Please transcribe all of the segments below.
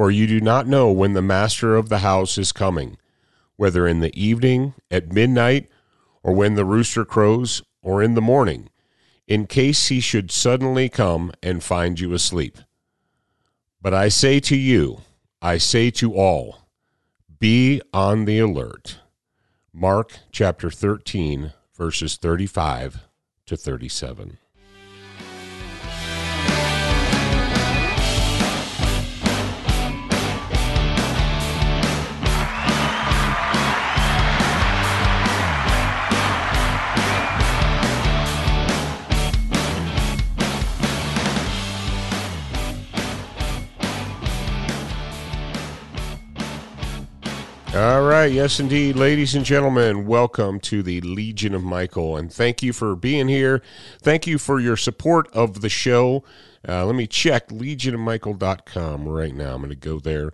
for you do not know when the master of the house is coming, whether in the evening, at midnight, or when the rooster crows, or in the morning, in case he should suddenly come and find you asleep. But I say to you, I say to all, be on the alert. Mark chapter 13, verses 35 to 37. All right, yes, indeed, ladies and gentlemen, welcome to the Legion of Michael, and thank you for being here. Thank you for your support of the show. Uh, let me check legionofmichael.com right now. I'm going to go there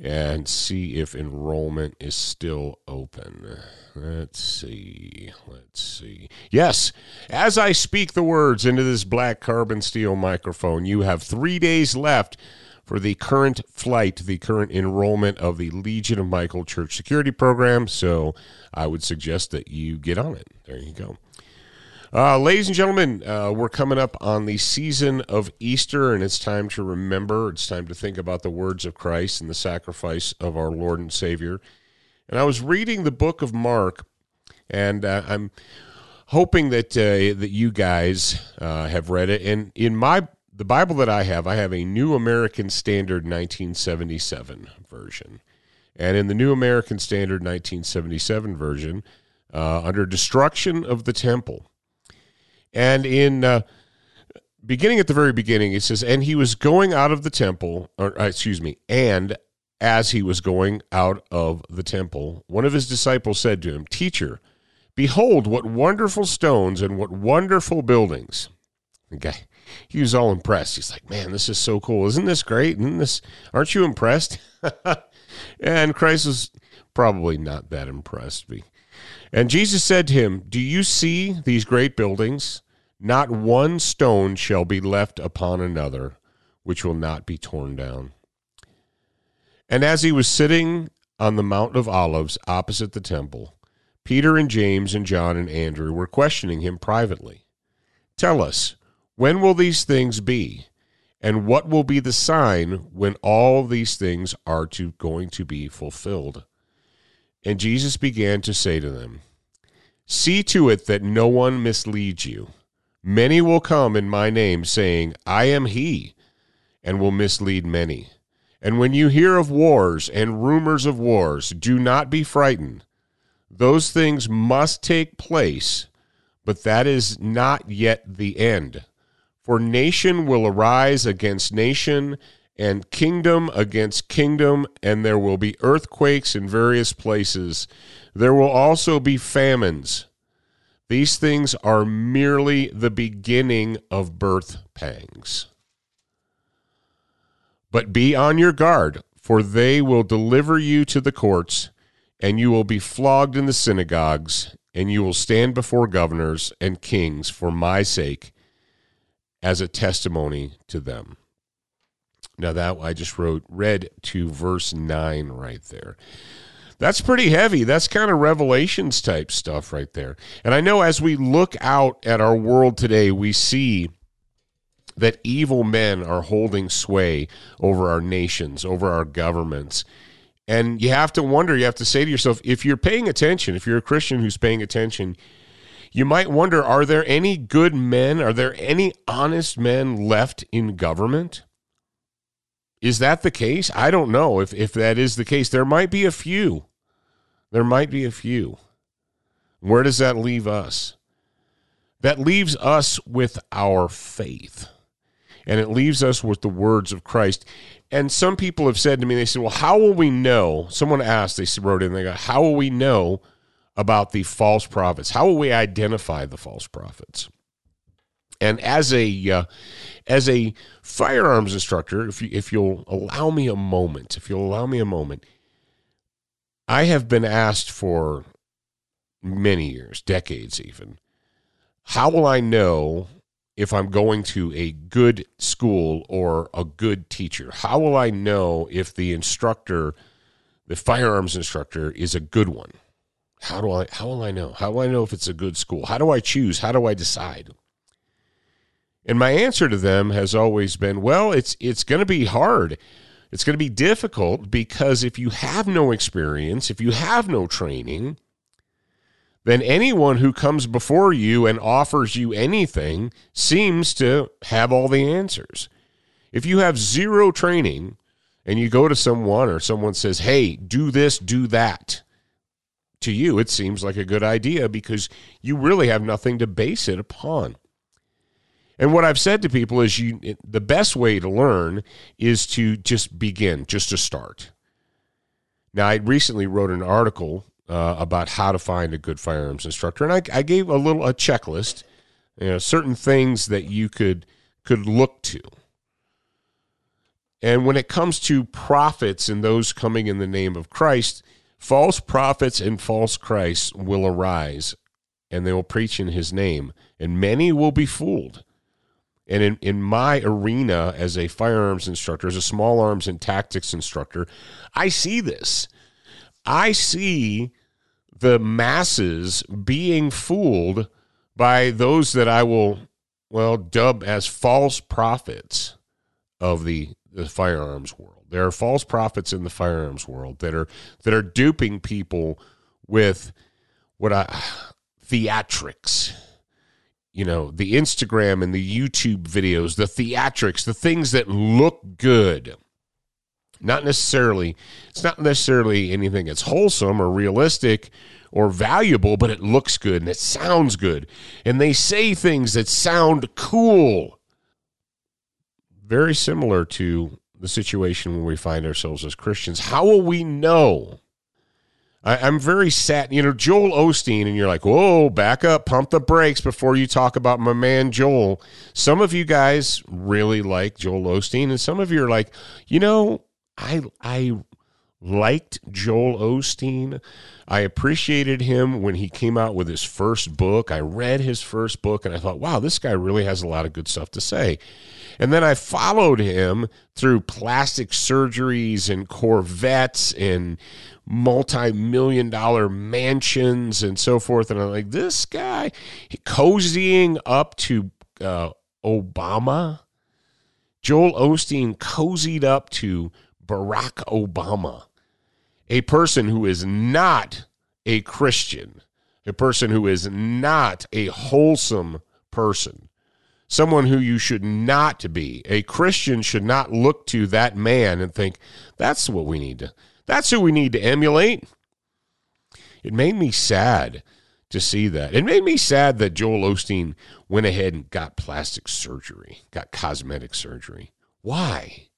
and see if enrollment is still open. Let's see. Let's see. Yes, as I speak the words into this black carbon steel microphone, you have three days left for the current flight, the current enrollment of the Legion of Michael Church Security Program. So I would suggest that you get on it. There you go. Uh, ladies and gentlemen, uh, we're coming up on the season of Easter, and it's time to remember. It's time to think about the words of Christ and the sacrifice of our Lord and Savior. And I was reading the book of Mark, and uh, I'm hoping that uh, that you guys uh, have read it. And in my the Bible that I have, I have a New American Standard 1977 version. And in the New American Standard 1977 version, uh, under destruction of the temple, and in uh, beginning at the very beginning, it says, and he was going out of the temple, or uh, excuse me, and as he was going out of the temple, one of his disciples said to him, Teacher, behold, what wonderful stones and what wonderful buildings. Okay he was all impressed. He's like, "Man, this is so cool! Isn't this great? Isn't this? Aren't you impressed?" and Christ was probably not that impressed. Me. And Jesus said to him, "Do you see these great buildings? Not one stone shall be left upon another, which will not be torn down." And as he was sitting on the Mount of Olives opposite the temple, Peter and James and John and Andrew were questioning him privately. Tell us, when will these things be? And what will be the sign when all these things are to going to be fulfilled? And Jesus began to say to them, See to it that no one misleads you. Many will come in my name, saying, I am he, and will mislead many. And when you hear of wars and rumors of wars, do not be frightened. Those things must take place, but that is not yet the end. For nation will arise against nation, and kingdom against kingdom, and there will be earthquakes in various places. There will also be famines. These things are merely the beginning of birth pangs. But be on your guard, for they will deliver you to the courts, and you will be flogged in the synagogues, and you will stand before governors and kings for my sake as a testimony to them. Now that I just wrote read to verse 9 right there. That's pretty heavy. That's kind of revelations type stuff right there. And I know as we look out at our world today, we see that evil men are holding sway over our nations, over our governments. And you have to wonder, you have to say to yourself, if you're paying attention, if you're a Christian who's paying attention, you might wonder are there any good men? Are there any honest men left in government? Is that the case? I don't know if, if that is the case. There might be a few. There might be a few. Where does that leave us? That leaves us with our faith. And it leaves us with the words of Christ. And some people have said to me, they said, Well, how will we know? Someone asked, they wrote in, they go, How will we know about the false prophets? How will we identify the false prophets? And as a uh, as a firearms instructor, if you, if you'll allow me a moment, if you'll allow me a moment, I have been asked for many years, decades even, how will I know if I'm going to a good school or a good teacher? How will I know if the instructor, the firearms instructor, is a good one? How do I how will I know? How will I know if it's a good school? How do I choose? How do I decide? And my answer to them has always been, well, it's it's going to be hard. It's going to be difficult because if you have no experience, if you have no training, then anyone who comes before you and offers you anything seems to have all the answers. If you have zero training and you go to someone or someone says, "Hey, do this, do that." To you, it seems like a good idea because you really have nothing to base it upon. And what I've said to people is you the best way to learn is to just begin, just to start. Now, I recently wrote an article uh, about how to find a good firearms instructor, and I, I gave a little a checklist, you know, certain things that you could could look to. And when it comes to prophets and those coming in the name of Christ, False prophets and false Christs will arise, and they will preach in his name, and many will be fooled. And in, in my arena as a firearms instructor, as a small arms and tactics instructor, I see this. I see the masses being fooled by those that I will, well, dub as false prophets of the, the firearms world. There are false prophets in the firearms world that are that are duping people with what I theatrics. You know, the Instagram and the YouTube videos, the theatrics, the things that look good. Not necessarily it's not necessarily anything that's wholesome or realistic or valuable, but it looks good and it sounds good. And they say things that sound cool. Very similar to the situation when we find ourselves as Christians. How will we know? I, am very sad. You know, Joel Osteen, and you're like, whoa, back up, pump the brakes before you talk about my man Joel. Some of you guys really like Joel Osteen, and some of you are like, you know, I I liked Joel Osteen. I appreciated him when he came out with his first book. I read his first book and I thought, wow, this guy really has a lot of good stuff to say. And then I followed him through plastic surgeries and Corvettes and multi million dollar mansions and so forth. And I'm like, this guy cozying up to uh, Obama. Joel Osteen cozied up to Barack Obama a person who is not a Christian, a person who is not a wholesome person, someone who you should not be. A Christian should not look to that man and think, that's what we need to, that's who we need to emulate. It made me sad to see that. It made me sad that Joel Osteen went ahead and got plastic surgery, got cosmetic surgery. Why?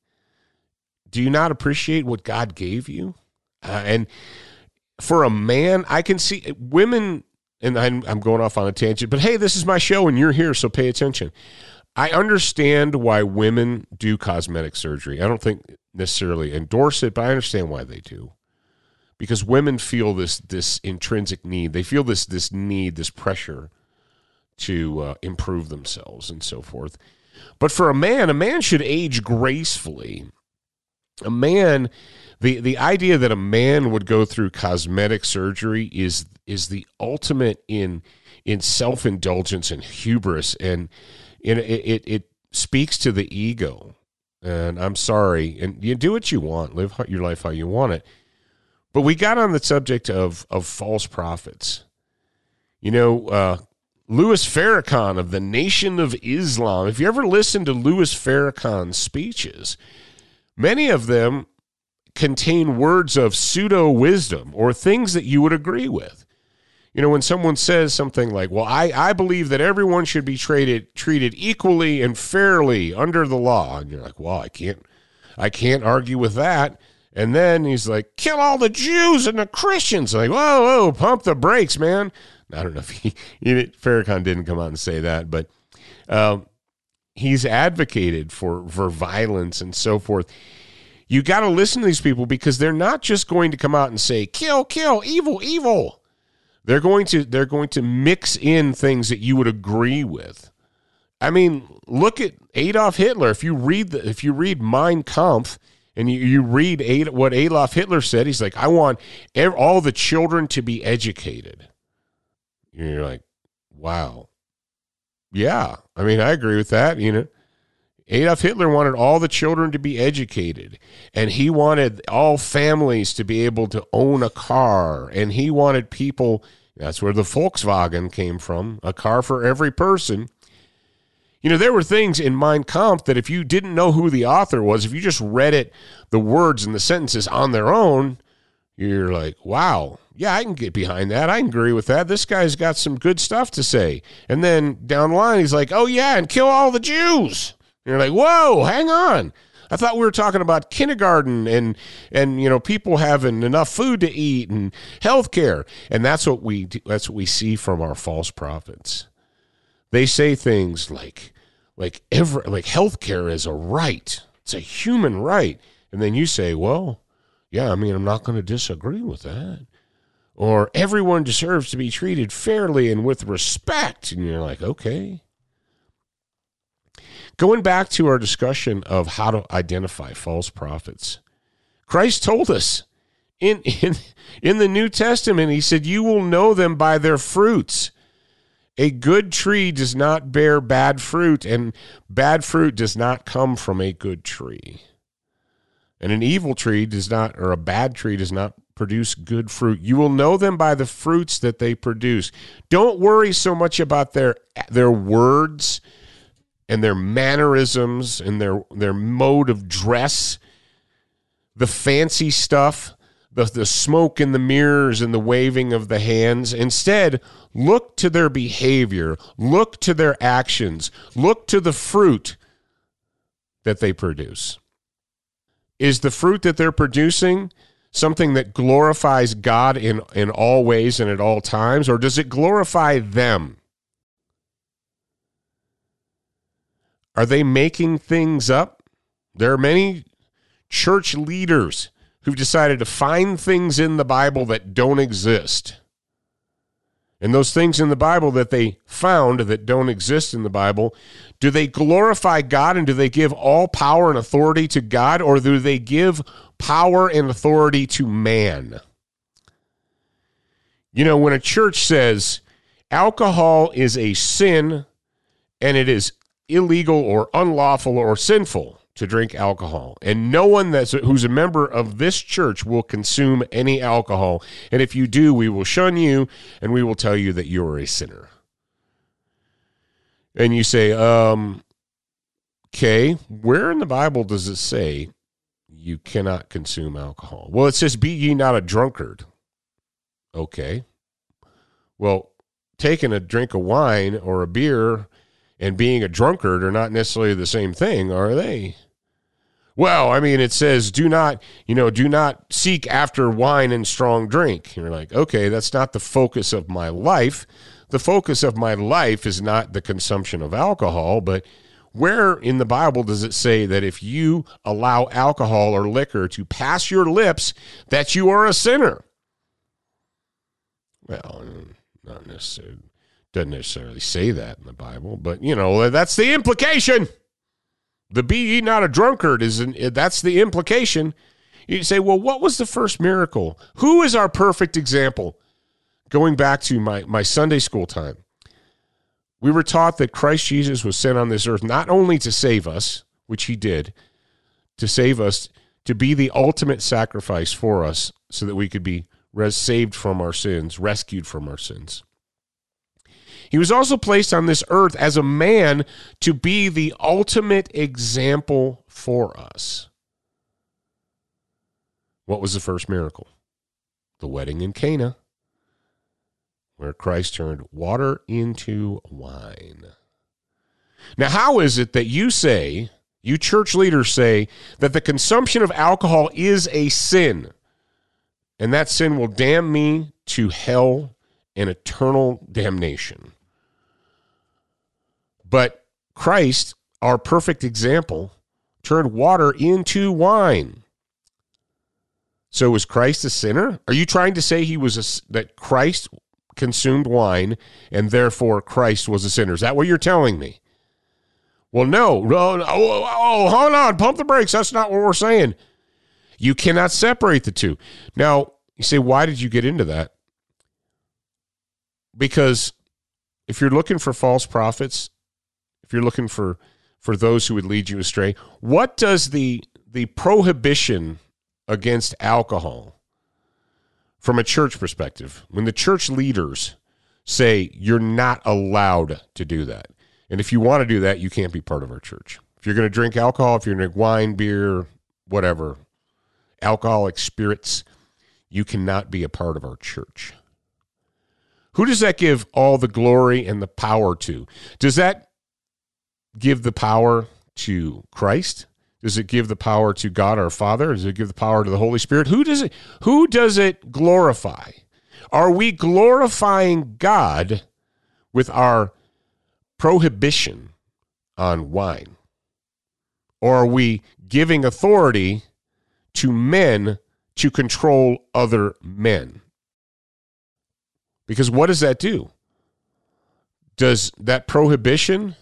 Do you not appreciate what God gave you? Uh, and for a man, I can see women, and I'm, I'm going off on a tangent, but hey, this is my show and you're here, so pay attention. I understand why women do cosmetic surgery. I don't think necessarily endorse it, but I understand why they do. Because women feel this this intrinsic need. They feel this this need, this pressure to uh, improve themselves and so forth. But for a man, a man should age gracefully. A man the the idea that a man would go through cosmetic surgery is is the ultimate in in self indulgence and hubris, and it, it, it speaks to the ego. And I'm sorry, and you do what you want, live your life how you want it. But we got on the subject of of false prophets. You know, uh, Louis Farrakhan of the Nation of Islam. If you ever listen to Louis Farrakhan's speeches, many of them contain words of pseudo wisdom or things that you would agree with. You know, when someone says something like, Well, I, I believe that everyone should be treated treated equally and fairly under the law, and you're like, Well, I can't I can't argue with that. And then he's like, kill all the Jews and the Christians. Like, whoa, whoa, pump the brakes, man. I don't know if he, he Farrakhan didn't come out and say that, but um, he's advocated for for violence and so forth. You got to listen to these people because they're not just going to come out and say kill, kill, evil, evil. They're going to they're going to mix in things that you would agree with. I mean, look at Adolf Hitler. If you read the, if you read Mein Kampf and you, you read Ad, what Adolf Hitler said, he's like, I want all the children to be educated. And you're like, wow. Yeah. I mean, I agree with that. You know, Adolf Hitler wanted all the children to be educated, and he wanted all families to be able to own a car, and he wanted people. That's where the Volkswagen came from a car for every person. You know, there were things in Mein Kampf that if you didn't know who the author was, if you just read it, the words and the sentences on their own, you're like, wow, yeah, I can get behind that. I can agree with that. This guy's got some good stuff to say. And then down the line, he's like, oh, yeah, and kill all the Jews. You're like, whoa, hang on. I thought we were talking about kindergarten and and you know people having enough food to eat and health care. And that's what we that's what we see from our false prophets. They say things like like every like health care is a right. It's a human right. And then you say, well, yeah, I mean, I'm not going to disagree with that. Or everyone deserves to be treated fairly and with respect. And you're like, okay. Going back to our discussion of how to identify false prophets, Christ told us in, in, in the New Testament, He said, You will know them by their fruits. A good tree does not bear bad fruit, and bad fruit does not come from a good tree. And an evil tree does not, or a bad tree does not produce good fruit. You will know them by the fruits that they produce. Don't worry so much about their their words and their mannerisms and their their mode of dress, the fancy stuff, the, the smoke in the mirrors and the waving of the hands. Instead, look to their behavior, look to their actions, look to the fruit that they produce. Is the fruit that they're producing something that glorifies God in, in all ways and at all times, or does it glorify them? Are they making things up? There are many church leaders who've decided to find things in the Bible that don't exist. And those things in the Bible that they found that don't exist in the Bible, do they glorify God and do they give all power and authority to God or do they give power and authority to man? You know, when a church says alcohol is a sin and it is illegal or unlawful or sinful to drink alcohol. And no one that's who's a member of this church will consume any alcohol. And if you do we will shun you and we will tell you that you are a sinner. And you say um okay where in the bible does it say you cannot consume alcohol? Well it says be ye not a drunkard. Okay. Well taking a drink of wine or a beer and being a drunkard are not necessarily the same thing, are they? Well, I mean, it says, do not, you know, do not seek after wine and strong drink. And you're like, okay, that's not the focus of my life. The focus of my life is not the consumption of alcohol, but where in the Bible does it say that if you allow alcohol or liquor to pass your lips, that you are a sinner? Well, not necessarily. Doesn't necessarily say that in the Bible, but you know, that's the implication. The be ye not a drunkard is an, that's the implication. You say, well, what was the first miracle? Who is our perfect example? Going back to my, my Sunday school time. We were taught that Christ Jesus was sent on this earth not only to save us, which he did, to save us, to be the ultimate sacrifice for us so that we could be res- saved from our sins, rescued from our sins. He was also placed on this earth as a man to be the ultimate example for us. What was the first miracle? The wedding in Cana, where Christ turned water into wine. Now, how is it that you say, you church leaders say, that the consumption of alcohol is a sin, and that sin will damn me to hell and eternal damnation? But Christ, our perfect example, turned water into wine. So was Christ a sinner? Are you trying to say he was a, that Christ consumed wine and therefore Christ was a sinner? Is that what you're telling me? Well, no, no, no oh, oh, oh, hold on, pump the brakes. That's not what we're saying. You cannot separate the two. Now, you say, why did you get into that? Because if you're looking for false prophets, you're looking for for those who would lead you astray, what does the the prohibition against alcohol from a church perspective, when the church leaders say you're not allowed to do that, and if you want to do that, you can't be part of our church. If you're going to drink alcohol, if you're going to drink wine, beer, whatever, alcoholic spirits, you cannot be a part of our church. Who does that give all the glory and the power to? Does that give the power to Christ? Does it give the power to God our Father? Does it give the power to the Holy Spirit? Who does it who does it glorify? Are we glorifying God with our prohibition on wine? Or are we giving authority to men to control other men? Because what does that do? Does that prohibition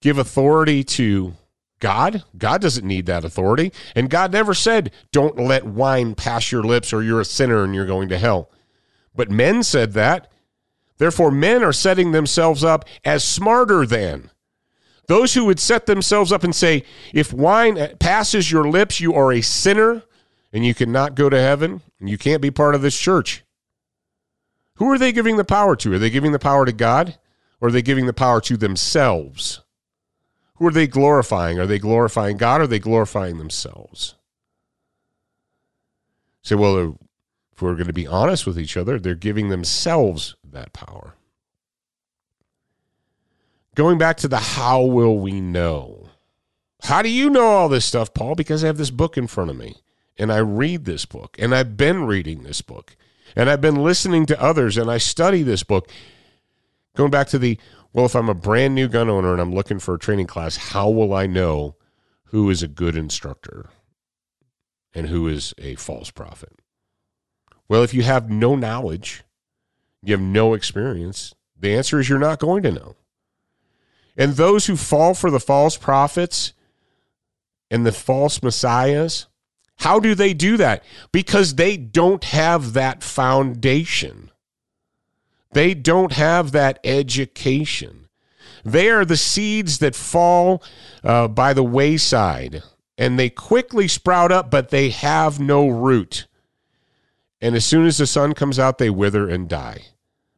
give authority to God? God doesn't need that authority. And God never said, don't let wine pass your lips or you're a sinner and you're going to hell. But men said that. Therefore, men are setting themselves up as smarter than. Those who would set themselves up and say, if wine passes your lips, you are a sinner and you cannot go to heaven and you can't be part of this church. Who are they giving the power to? Are they giving the power to God or are they giving the power to themselves? Who are they glorifying? Are they glorifying God or are they glorifying themselves? Say, so, well, if we're going to be honest with each other, they're giving themselves that power. Going back to the how will we know? How do you know all this stuff, Paul? Because I have this book in front of me and I read this book and I've been reading this book and I've been listening to others and I study this book. Going back to the well, if I'm a brand new gun owner and I'm looking for a training class, how will I know who is a good instructor and who is a false prophet? Well, if you have no knowledge, you have no experience, the answer is you're not going to know. And those who fall for the false prophets and the false messiahs, how do they do that? Because they don't have that foundation. They don't have that education. They are the seeds that fall uh, by the wayside and they quickly sprout up, but they have no root. And as soon as the sun comes out, they wither and die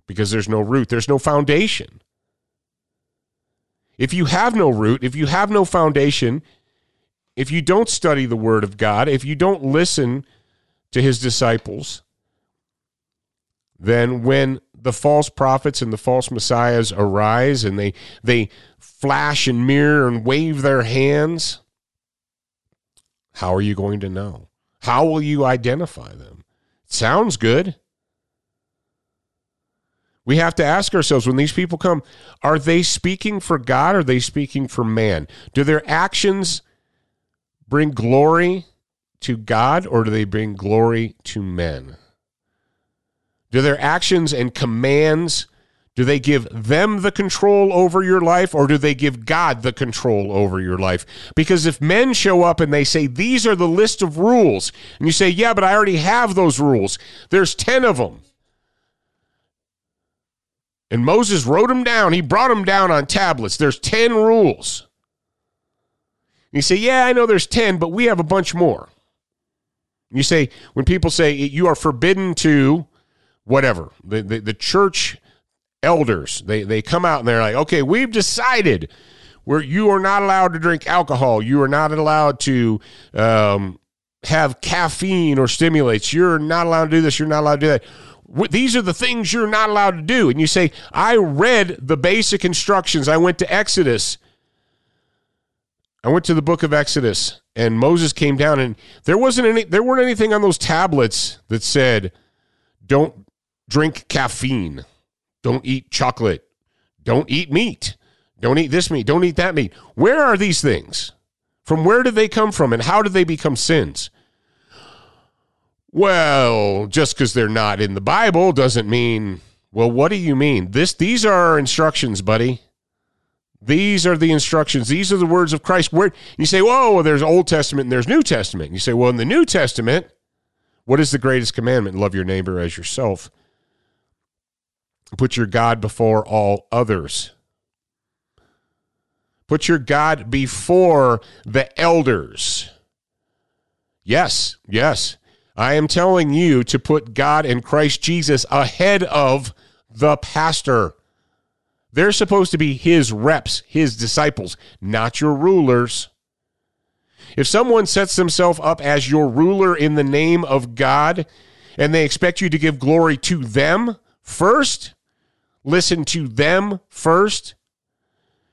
because there's no root, there's no foundation. If you have no root, if you have no foundation, if you don't study the Word of God, if you don't listen to His disciples, then when the false prophets and the false messiahs arise and they they flash and mirror and wave their hands how are you going to know? How will you identify them? Sounds good. We have to ask ourselves when these people come are they speaking for god or are they speaking for man? Do their actions bring glory to god or do they bring glory to men do their actions and commands do they give them the control over your life or do they give God the control over your life? Because if men show up and they say, These are the list of rules, and you say, Yeah, but I already have those rules, there's 10 of them. And Moses wrote them down. He brought them down on tablets. There's 10 rules. And you say, Yeah, I know there's 10, but we have a bunch more. You say, when people say you are forbidden to whatever, the, the, the church elders, they, they come out and they're like, okay, we've decided where you are not allowed to drink alcohol. You are not allowed to um, have caffeine or stimulates. You're not allowed to do this. You're not allowed to do that these are the things you're not allowed to do. And you say, I read the basic instructions. I went to Exodus. I went to the book of Exodus and Moses came down and there wasn't any there weren't anything on those tablets that said don't drink caffeine, don't eat chocolate, don't eat meat, don't eat this meat, don't eat that meat. Where are these things? From where did they come from and how did they become sins? Well, just because they're not in the Bible doesn't mean. Well, what do you mean? This these are our instructions, buddy. These are the instructions. These are the words of Christ. Where you say, "Whoa, well, there's Old Testament and there's New Testament." You say, "Well, in the New Testament, what is the greatest commandment? Love your neighbor as yourself. Put your God before all others. Put your God before the elders." Yes, yes. I am telling you to put God and Christ Jesus ahead of the pastor. They're supposed to be his reps, his disciples, not your rulers. If someone sets themselves up as your ruler in the name of God and they expect you to give glory to them first, listen to them first,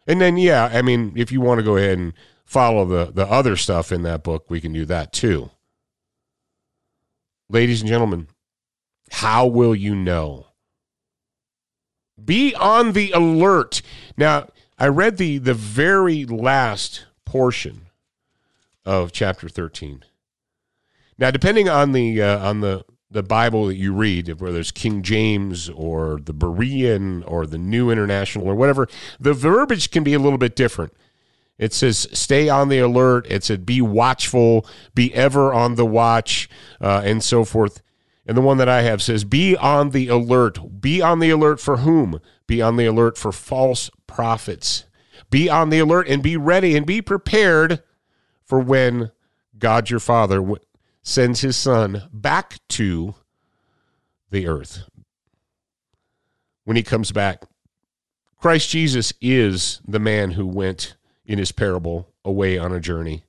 and then, yeah, I mean, if you want to go ahead and follow the, the other stuff in that book, we can do that too ladies and gentlemen, how will you know? Be on the alert. Now, I read the the very last portion of chapter 13. Now, depending on the uh, on the the Bible that you read, whether it's King James or the Berean or the New International or whatever, the verbiage can be a little bit different. It says, stay on the alert. It said, be watchful, be ever on the watch, uh, and so forth. And the one that I have says, be on the alert. Be on the alert for whom? Be on the alert for false prophets. Be on the alert and be ready and be prepared for when God your Father sends his Son back to the earth. When he comes back, Christ Jesus is the man who went in his parable away on a journey.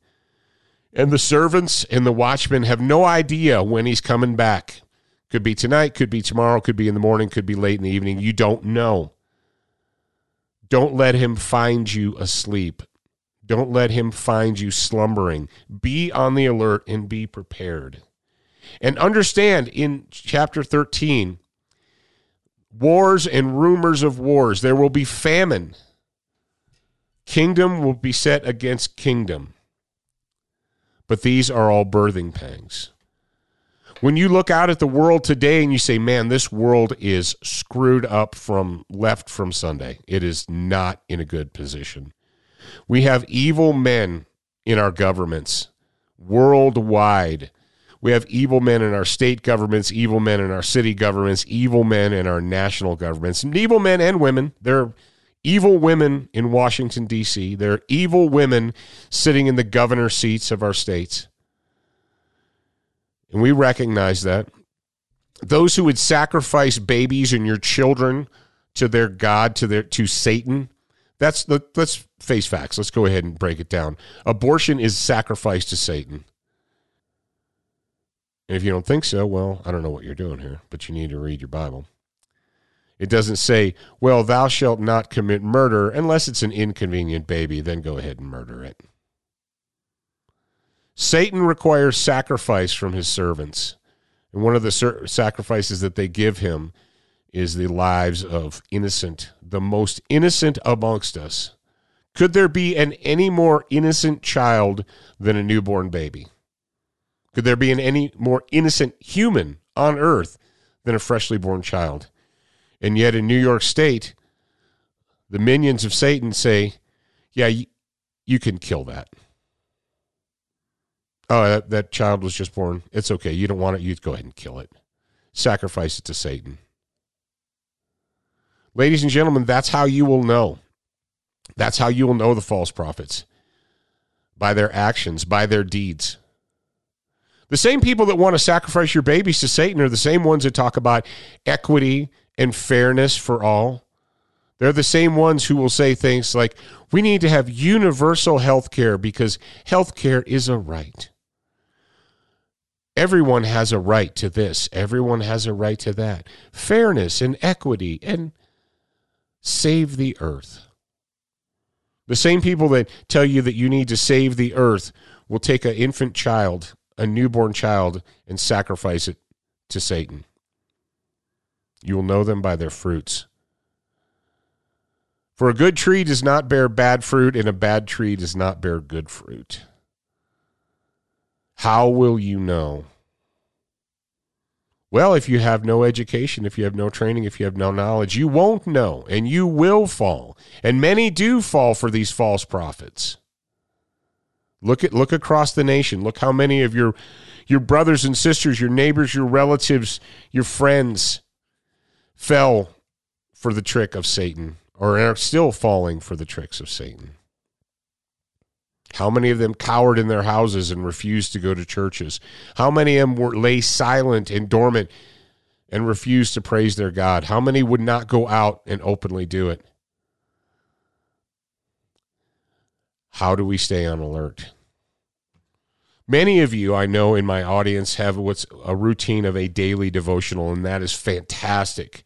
And the servants and the watchmen have no idea when he's coming back. Could be tonight, could be tomorrow, could be in the morning, could be late in the evening. You don't know. Don't let him find you asleep. Don't let him find you slumbering. Be on the alert and be prepared. And understand in chapter 13, wars and rumors of wars, there will be famine Kingdom will be set against kingdom. But these are all birthing pangs. When you look out at the world today and you say, man, this world is screwed up from left from Sunday, it is not in a good position. We have evil men in our governments worldwide. We have evil men in our state governments, evil men in our city governments, evil men in our national governments, evil men and women. There are evil women in Washington, D.C., there are evil women sitting in the governor seats of our states. And we recognize that. Those who would sacrifice babies and your children to their God, to their to Satan, that's let, let's face facts. Let's go ahead and break it down. Abortion is sacrifice to Satan. And if you don't think so, well, I don't know what you're doing here, but you need to read your Bible. It doesn't say, well, thou shalt not commit murder unless it's an inconvenient baby, then go ahead and murder it. Satan requires sacrifice from his servants. And one of the sacrifices that they give him is the lives of innocent, the most innocent amongst us. Could there be an any more innocent child than a newborn baby? Could there be an any more innocent human on earth than a freshly born child? And yet in New York State, the minions of Satan say, yeah, you, can kill that. Oh, that, that child was just born. It's okay. You don't want it. You go ahead and kill it. Sacrifice it to Satan. Ladies and gentlemen, that's how you will know. That's how you will know the false prophets by their actions, by their deeds. The same people that want to sacrifice your babies to Satan are the same ones that talk about equity and fairness for all. They're the same ones who will say things like, we need to have universal health care because health care is a right. Everyone has a right to this, everyone has a right to that. Fairness and equity and save the earth. The same people that tell you that you need to save the earth will take an infant child, a newborn child, and sacrifice it to Satan. You will know them by their fruits. For a good tree does not bear bad fruit, and a bad tree does not bear good fruit. How will you know? Well, if you have no education, if you have no training, if you have no knowledge, you won't know and you will fall. And many do fall for these false prophets. Look at look across the nation. Look how many of your your brothers and sisters, your neighbors, your relatives, your friends fell for the trick of Satan or are still falling for the tricks of Satan. How many of them cowered in their houses and refused to go to churches? How many of them were lay silent and dormant and refused to praise their God? How many would not go out and openly do it? How do we stay on alert? Many of you I know in my audience have what's a routine of a daily devotional, and that is fantastic.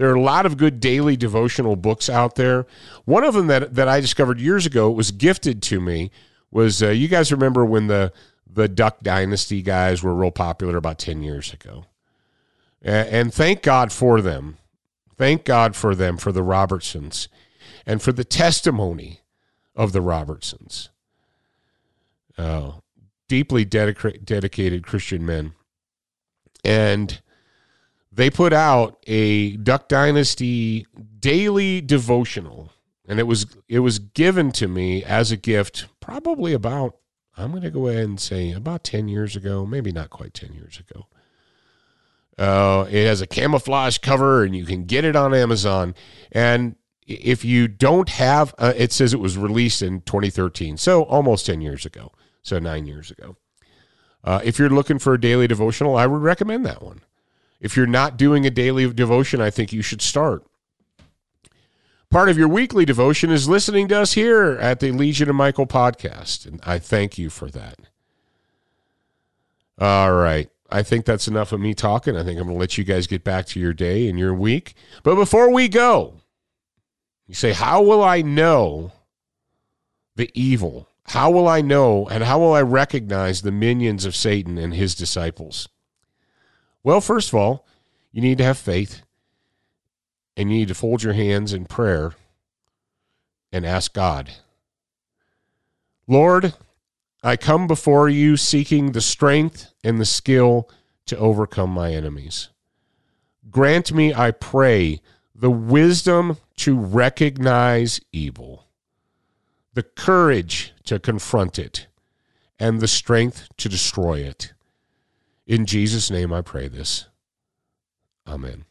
There are a lot of good daily devotional books out there. One of them that, that I discovered years ago was gifted to me was uh, you guys remember when the the Duck Dynasty guys were real popular about 10 years ago. And, thank God for them. Thank God for them, for the Robertsons, and for the testimony of the Robertsons. Uh, deeply dedica- dedicated Christian men. And they put out a Duck Dynasty daily devotional, and it was it was given to me as a gift probably about I'm going to go ahead and say about ten years ago, maybe not quite ten years ago. Uh, it has a camouflage cover, and you can get it on Amazon. And if you don't have, uh, it says it was released in 2013, so almost 10 years ago, so nine years ago. Uh, if you're looking for a daily devotional, I would recommend that one. If you're not doing a daily devotion, I think you should start. Part of your weekly devotion is listening to us here at the Legion of Michael podcast, and I thank you for that. All right. I think that's enough of me talking. I think I'm going to let you guys get back to your day and your week. But before we go, you say, How will I know the evil? How will I know and how will I recognize the minions of Satan and his disciples? Well, first of all, you need to have faith and you need to fold your hands in prayer and ask God. Lord, I come before you seeking the strength and the skill to overcome my enemies. Grant me, I pray, the wisdom to recognize evil, the courage to confront it, and the strength to destroy it. In Jesus' name I pray this. Amen.